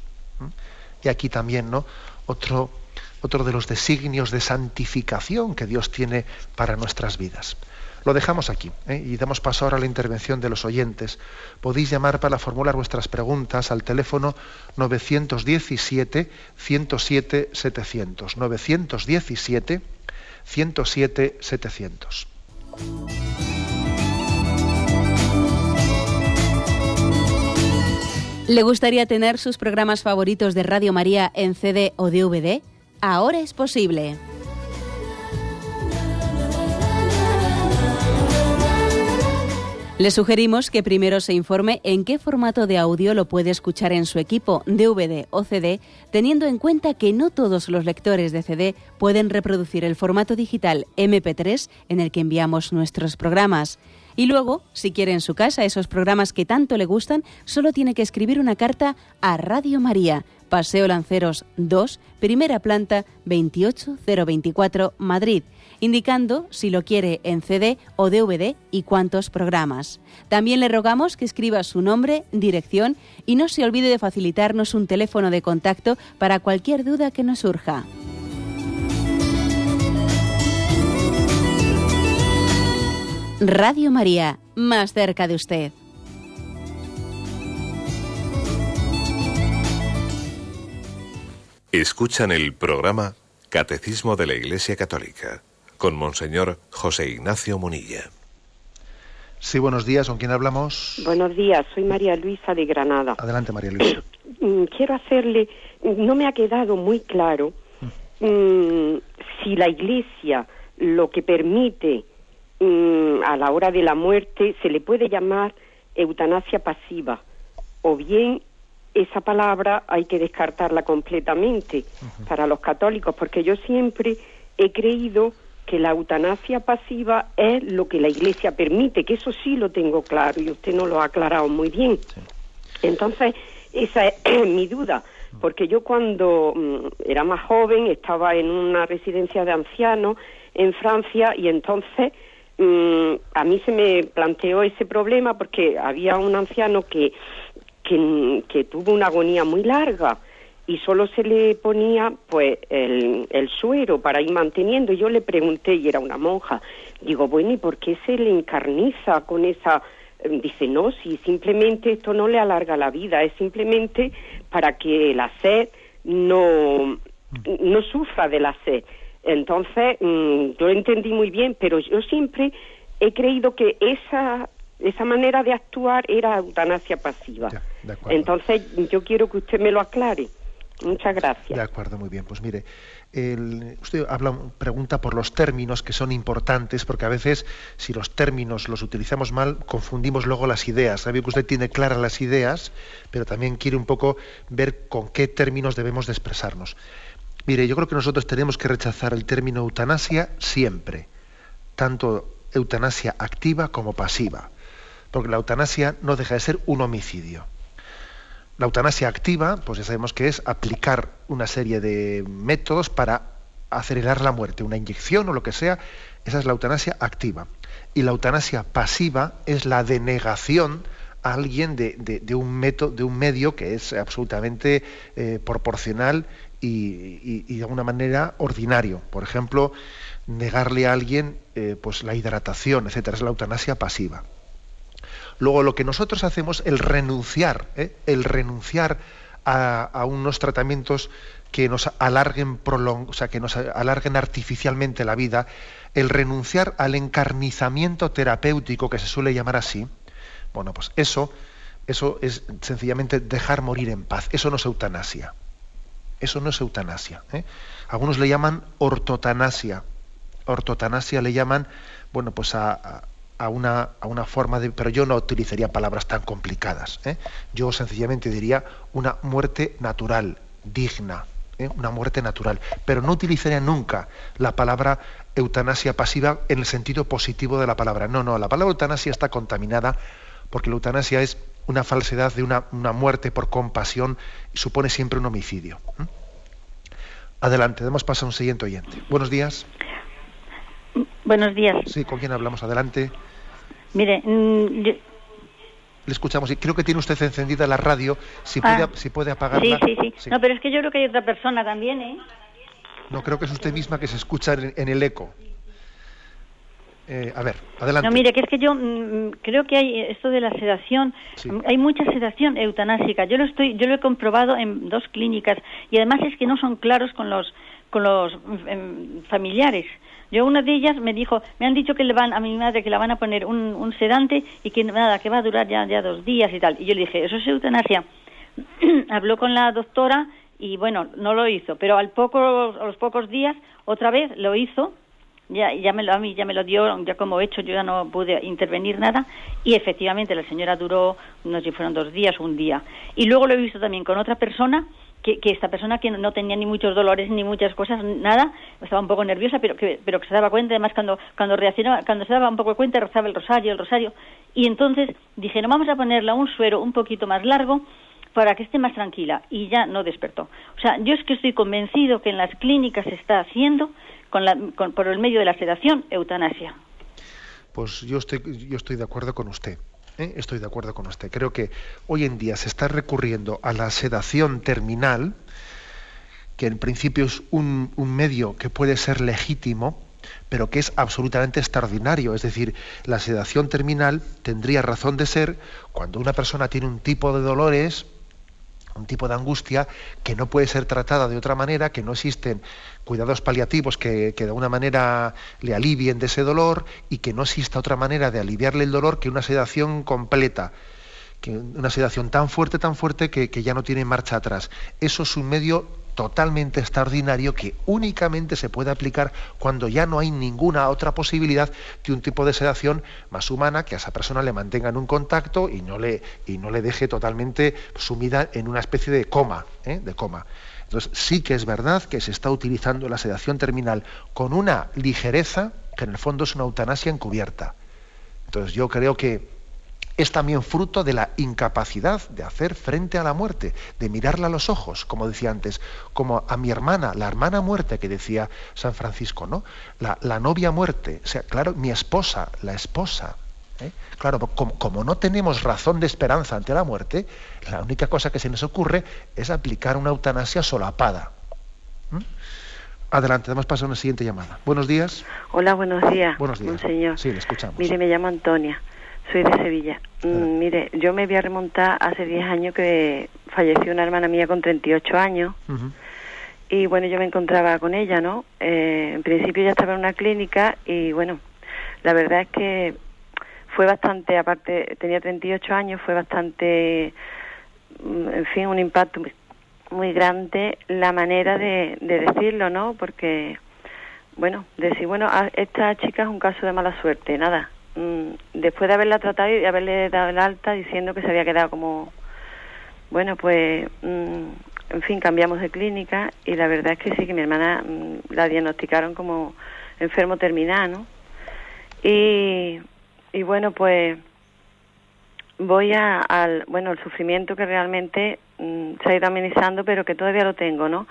Y aquí también. Otro, otro de los designios de santificación que Dios tiene para nuestras vidas. Lo dejamos aquí ¿eh? y damos paso ahora a la intervención de los oyentes. Podéis llamar para formular vuestras preguntas al teléfono 917 107 700. 917 107 700. ¿Le gustaría tener sus programas favoritos de Radio María en CD o DVD? Ahora es posible. Le sugerimos que primero se informe en qué formato de audio lo puede escuchar en su equipo, DVD o CD, teniendo en cuenta que no todos los lectores de CD pueden reproducir el formato digital MP3 en el que enviamos nuestros programas. Y luego, si quiere en su casa esos programas que tanto le gustan, solo tiene que escribir una carta a Radio María, Paseo Lanceros 2, primera planta 28024, Madrid indicando si lo quiere en CD o DVD y cuántos programas. También le rogamos que escriba su nombre, dirección y no se olvide de facilitarnos un teléfono de contacto para cualquier duda que nos surja. Radio María, más cerca de usted. Escuchan el programa Catecismo de la Iglesia Católica con Monseñor José Ignacio Munilla. Sí, buenos días. ¿Con quién hablamos? Buenos días. Soy María Luisa de Granada. Adelante, María Luisa. Mm, quiero hacerle, no me ha quedado muy claro mm, si la Iglesia lo que permite mm, a la hora de la muerte se le puede llamar eutanasia pasiva o bien esa palabra hay que descartarla completamente para los católicos porque yo siempre he creído que la eutanasia pasiva es lo que la Iglesia permite, que eso sí lo tengo claro y usted no lo ha aclarado muy bien. Entonces, esa es mi duda, porque yo cuando mm, era más joven estaba en una residencia de ancianos en Francia y entonces mm, a mí se me planteó ese problema porque había un anciano que, que tuvo una agonía muy larga y solo se le ponía pues el, el, suero para ir manteniendo. Yo le pregunté, y era una monja, digo, bueno, ¿y por qué se le encarniza con esa...? Dice, no, si simplemente esto no le alarga la vida, es simplemente para que la sed no, no sufra de la sed. Entonces, mm, yo entendí muy bien, pero yo siempre he creído que esa esa manera de actuar era eutanasia pasiva. Entonces, yo quiero que usted me lo aclare. Muchas gracias. De acuerdo, muy bien. Pues mire, usted habla, pregunta por los términos que son importantes, porque a veces si los términos los utilizamos mal, confundimos luego las ideas. Sabe que usted tiene claras las ideas, pero también quiere un poco ver con qué términos debemos de expresarnos. Mire, yo creo que nosotros tenemos que rechazar el término eutanasia siempre, tanto eutanasia activa como pasiva, porque la eutanasia no deja de ser un homicidio. La eutanasia activa, pues ya sabemos que es aplicar una serie de métodos para acelerar la muerte, una inyección o lo que sea, esa es la eutanasia activa. Y la eutanasia pasiva es la denegación a alguien de, un medio que es absolutamente eh, proporcional y, de alguna manera ordinario. Por ejemplo, negarle a alguien eh, pues la hidratación, etcétera, es la eutanasia pasiva. Luego lo que nosotros hacemos, el renunciar, ¿eh? el renunciar a, unos tratamientos que nos alarguen o sea, que nos alarguen artificialmente la vida, el renunciar al encarnizamiento terapéutico que se suele llamar así, bueno, pues eso, eso es sencillamente dejar morir en paz. Eso no es eutanasia. Eso no es eutanasia. ¿eh? Algunos le llaman ortotanasia. Ortotanasia le llaman, bueno, pues a a una, a una forma de... Pero yo no utilizaría palabras tan complicadas. ¿eh? Yo sencillamente diría una muerte natural, digna, ¿eh? una muerte natural. Pero no utilizaría nunca la palabra eutanasia pasiva en el sentido positivo de la palabra. No, no, la palabra eutanasia está contaminada porque la eutanasia es una falsedad de una, muerte por compasión y supone siempre un homicidio. ¿eh? Adelante, demos paso a un siguiente oyente. Buenos días. Buenos días. Sí, ¿con quién hablamos? Adelante. Mire, mm, le escuchamos. Y creo que tiene usted encendida la radio. Si puede, Ah. si puede apagarla. Sí, sí, sí, No, pero es que yo creo que hay otra persona también, ¿eh? No, creo que es usted misma que se escucha en, en el eco. Eh, a ver, adelante. No, mire, que es que yo mm, creo que hay esto de la sedación, Sí. mm, hay mucha sedación eutanásica. Yo lo estoy, yo lo he comprobado en dos clínicas y además es que no son claros con los con los mm, em, familiares. Yo una de ellas me dijo, me han dicho que le van a mi madre que la van a poner un, un sedante y que nada, que va a durar ya ya dos días y tal. Y yo le dije, eso es eutanasia. Habló con la doctora y bueno, no lo hizo, pero al poco a los pocos días otra vez lo hizo ya, ya me lo, a mí ya me lo dio, ya como he hecho, yo ya no pude intervenir nada y efectivamente la señora duró, no sé si fueron dos días un día. Y luego lo he visto también con otra persona, que, que esta persona que no tenía ni muchos dolores ni muchas cosas, nada, estaba un poco nerviosa, pero que, pero que se daba cuenta, además cuando, cuando reaccionaba, cuando se daba un poco de cuenta, rezaba el rosario, el rosario. Y entonces dije, no vamos a ponerla un suero un poquito más largo para que esté más tranquila y ya no despertó. O sea, yo es que estoy convencido que en las clínicas se está haciendo con la, con- por el medio de la sedación eutanasia. Pues yo estoy, yo estoy de acuerdo con usted. ¿Eh? Estoy de acuerdo con usted. Creo que hoy en día se está recurriendo a la sedación terminal, que en principio es un, un medio que puede ser legítimo, pero que es absolutamente extraordinario. Es decir, la sedación terminal tendría razón de ser cuando una persona tiene un tipo de dolores, un tipo de angustia que no puede ser tratada de otra manera, que no existen cuidados paliativos que, que de alguna manera le alivien de ese dolor y que no exista otra manera de aliviarle el dolor que una sedación completa, que una sedación tan fuerte, tan fuerte que, que ya no tiene marcha atrás. Eso es un medio totalmente extraordinario que únicamente se puede aplicar cuando ya no hay ninguna otra posibilidad que un tipo de sedación más humana que a esa persona le mantenga en un contacto y no le, y no le deje totalmente sumida en una especie de coma, ¿eh? de coma. Entonces sí que es verdad que se está utilizando la sedación terminal con una ligereza que en el fondo es una eutanasia encubierta. Entonces yo creo que es también fruto de la incapacidad de hacer frente a la muerte, de mirarla a los ojos, como decía antes, como a mi hermana, la hermana muerte que decía San Francisco, ¿no? La, la novia muerte, o sea, claro, mi esposa, la esposa. ¿eh? Claro, como, como no tenemos razón de esperanza ante la muerte, la única cosa que se nos ocurre es aplicar una eutanasia solapada. ¿Mm? Adelante, damos paso a una siguiente llamada. Buenos días. Hola, buenos días. Buenos días. Monseñor. Sí, le escuchamos. Mire, me llamo Antonia, soy de Sevilla. Mm, mire, yo me voy a remontar hace 10 años que falleció una hermana mía con 38 años Ujú. y bueno, yo me encontraba con ella, ¿no? Eh, en principio ya estaba en una clínica y bueno, la verdad es que fue bastante, aparte, tenía 38 años, fue bastante, mm, en fin, un impacto muy- grande la manera de, de decirlo, ¿no? Porque, bueno, decir, bueno, a- esta chica es un caso de mala suerte, nada. Mm, Después de haberla tratado y de haberle dado el alta diciendo que se había quedado como, bueno, pues, mm, en fin, cambiamos de clínica y la verdad es que sí, que mi hermana mm, la diagnosticaron como enfermo terminal, ¿no? Y, y bueno, pues voy al, bueno, el sufrimiento que realmente se ha ido amenizando, pero que todavía lo tengo, ¿no?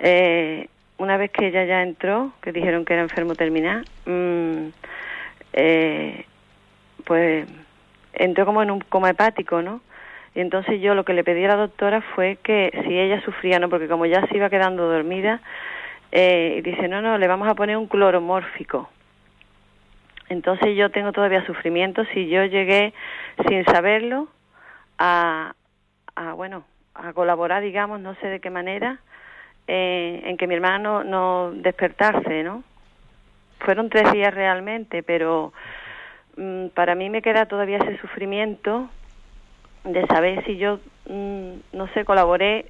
Eh, una vez que ella ya entró, que dijeron que era enfermo terminal, mm, eh, pues entró como en un coma hepático, ¿no? Y entonces yo lo que le pedí a la doctora fue que si ella sufría, ¿no? Porque como ya se iba quedando dormida, eh, y dice, no, no, le vamos a poner un cloromórfico. Entonces yo tengo todavía sufrimiento si yo llegué sin saberlo a, a bueno, a colaborar, digamos, no sé de qué manera, eh, en que mi hermana no, despertarse, ¿no? Fueron tres días realmente, pero mm, para mí me queda todavía ese sufrimiento de saber si yo, mm, no sé, colaboré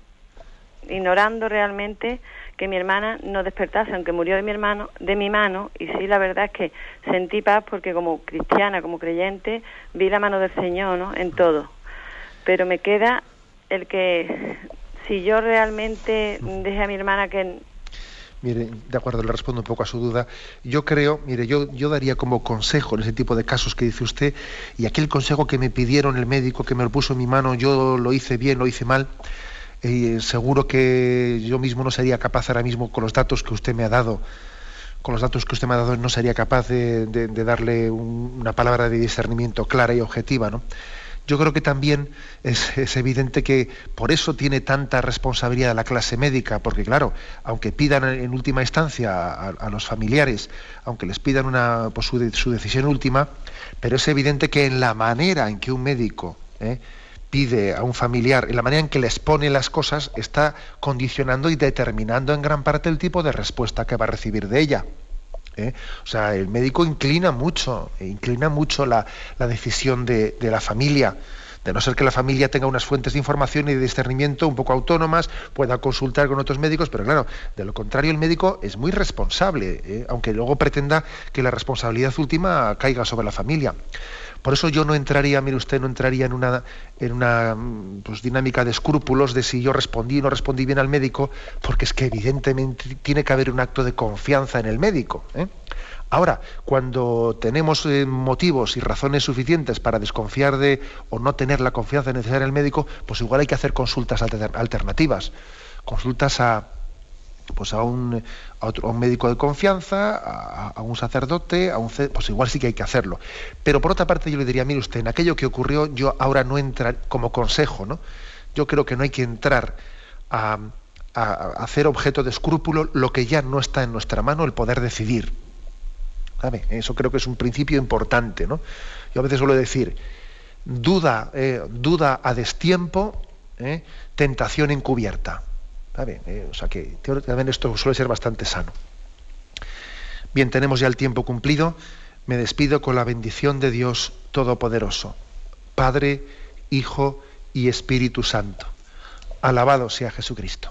ignorando realmente que mi hermana no despertase, aunque murió de mi hermano, de mi mano, y sí la verdad es que sentí paz porque como cristiana, como creyente, vi la mano del Señor, ¿no? En todo. Pero me queda el que si yo realmente dejé a mi hermana que Mire, de acuerdo, le respondo un poco a su duda. Yo creo, mire, yo, yo daría como consejo en ese tipo de casos que dice usted, y aquel consejo que me pidieron el médico que me lo puso en mi mano, yo lo hice bien, lo hice mal. eh, seguro que yo mismo no sería capaz ahora mismo con los datos que usted me ha dado, con los datos que usted me ha dado, no sería capaz de darle un- una palabra de discernimiento clara y objetiva, ¿no? Yo creo que también es, evidente que por eso tiene tanta responsabilidad la clase médica, porque claro, aunque pidan en última instancia a, los familiares, aunque les pidan una, pues, su, decisión última, pero es evidente que en la manera en que un médico ¿eh? pide a un familiar, en la manera en que les pone las cosas, está condicionando y determinando en gran parte el tipo de respuesta que va a recibir de ella. ¿Eh? O sea, el médico inclina mucho, inclina mucho la, decisión de, la familia de no ser que la familia tenga unas fuentes de información y de discernimiento un poco autónomas, pueda consultar con otros médicos, pero claro, de lo contrario el médico es muy responsable, ¿eh? aunque luego pretenda que la responsabilidad última caiga sobre la familia. Por eso yo no entraría, mire usted, no entraría en una, en una pues, dinámica de escrúpulos de si yo respondí o no respondí bien al médico, porque es que evidentemente tiene que haber un acto de confianza en el médico. ¿eh? Ahora, cuando tenemos eh, motivos y razones suficientes para desconfiar de o no tener la confianza necesaria en el médico, pues igual hay que hacer consultas alternativas, consultas a, pues a un, otro, un médico de confianza, a, un sacerdote, a un pues igual sí que hay que hacerlo. Pero por otra parte yo le diría, mire usted, en aquello que ocurrió yo ahora no entra como consejo, ¿no? Yo creo que no hay que entrar a, a hacer objeto de escrúpulo lo que ya no está en nuestra mano el poder decidir. Eso creo que es un principio importante, ¿no? Yo a veces suelo decir, duda, eh, duda a destiempo, ¿eh? tentación encubierta. Eh, o sea que también esto suele ser bastante sano. Bien, tenemos ya el tiempo cumplido. Me despido con la bendición de Dios Todopoderoso, Padre, Hijo y Espíritu Santo. Alabado sea Jesucristo.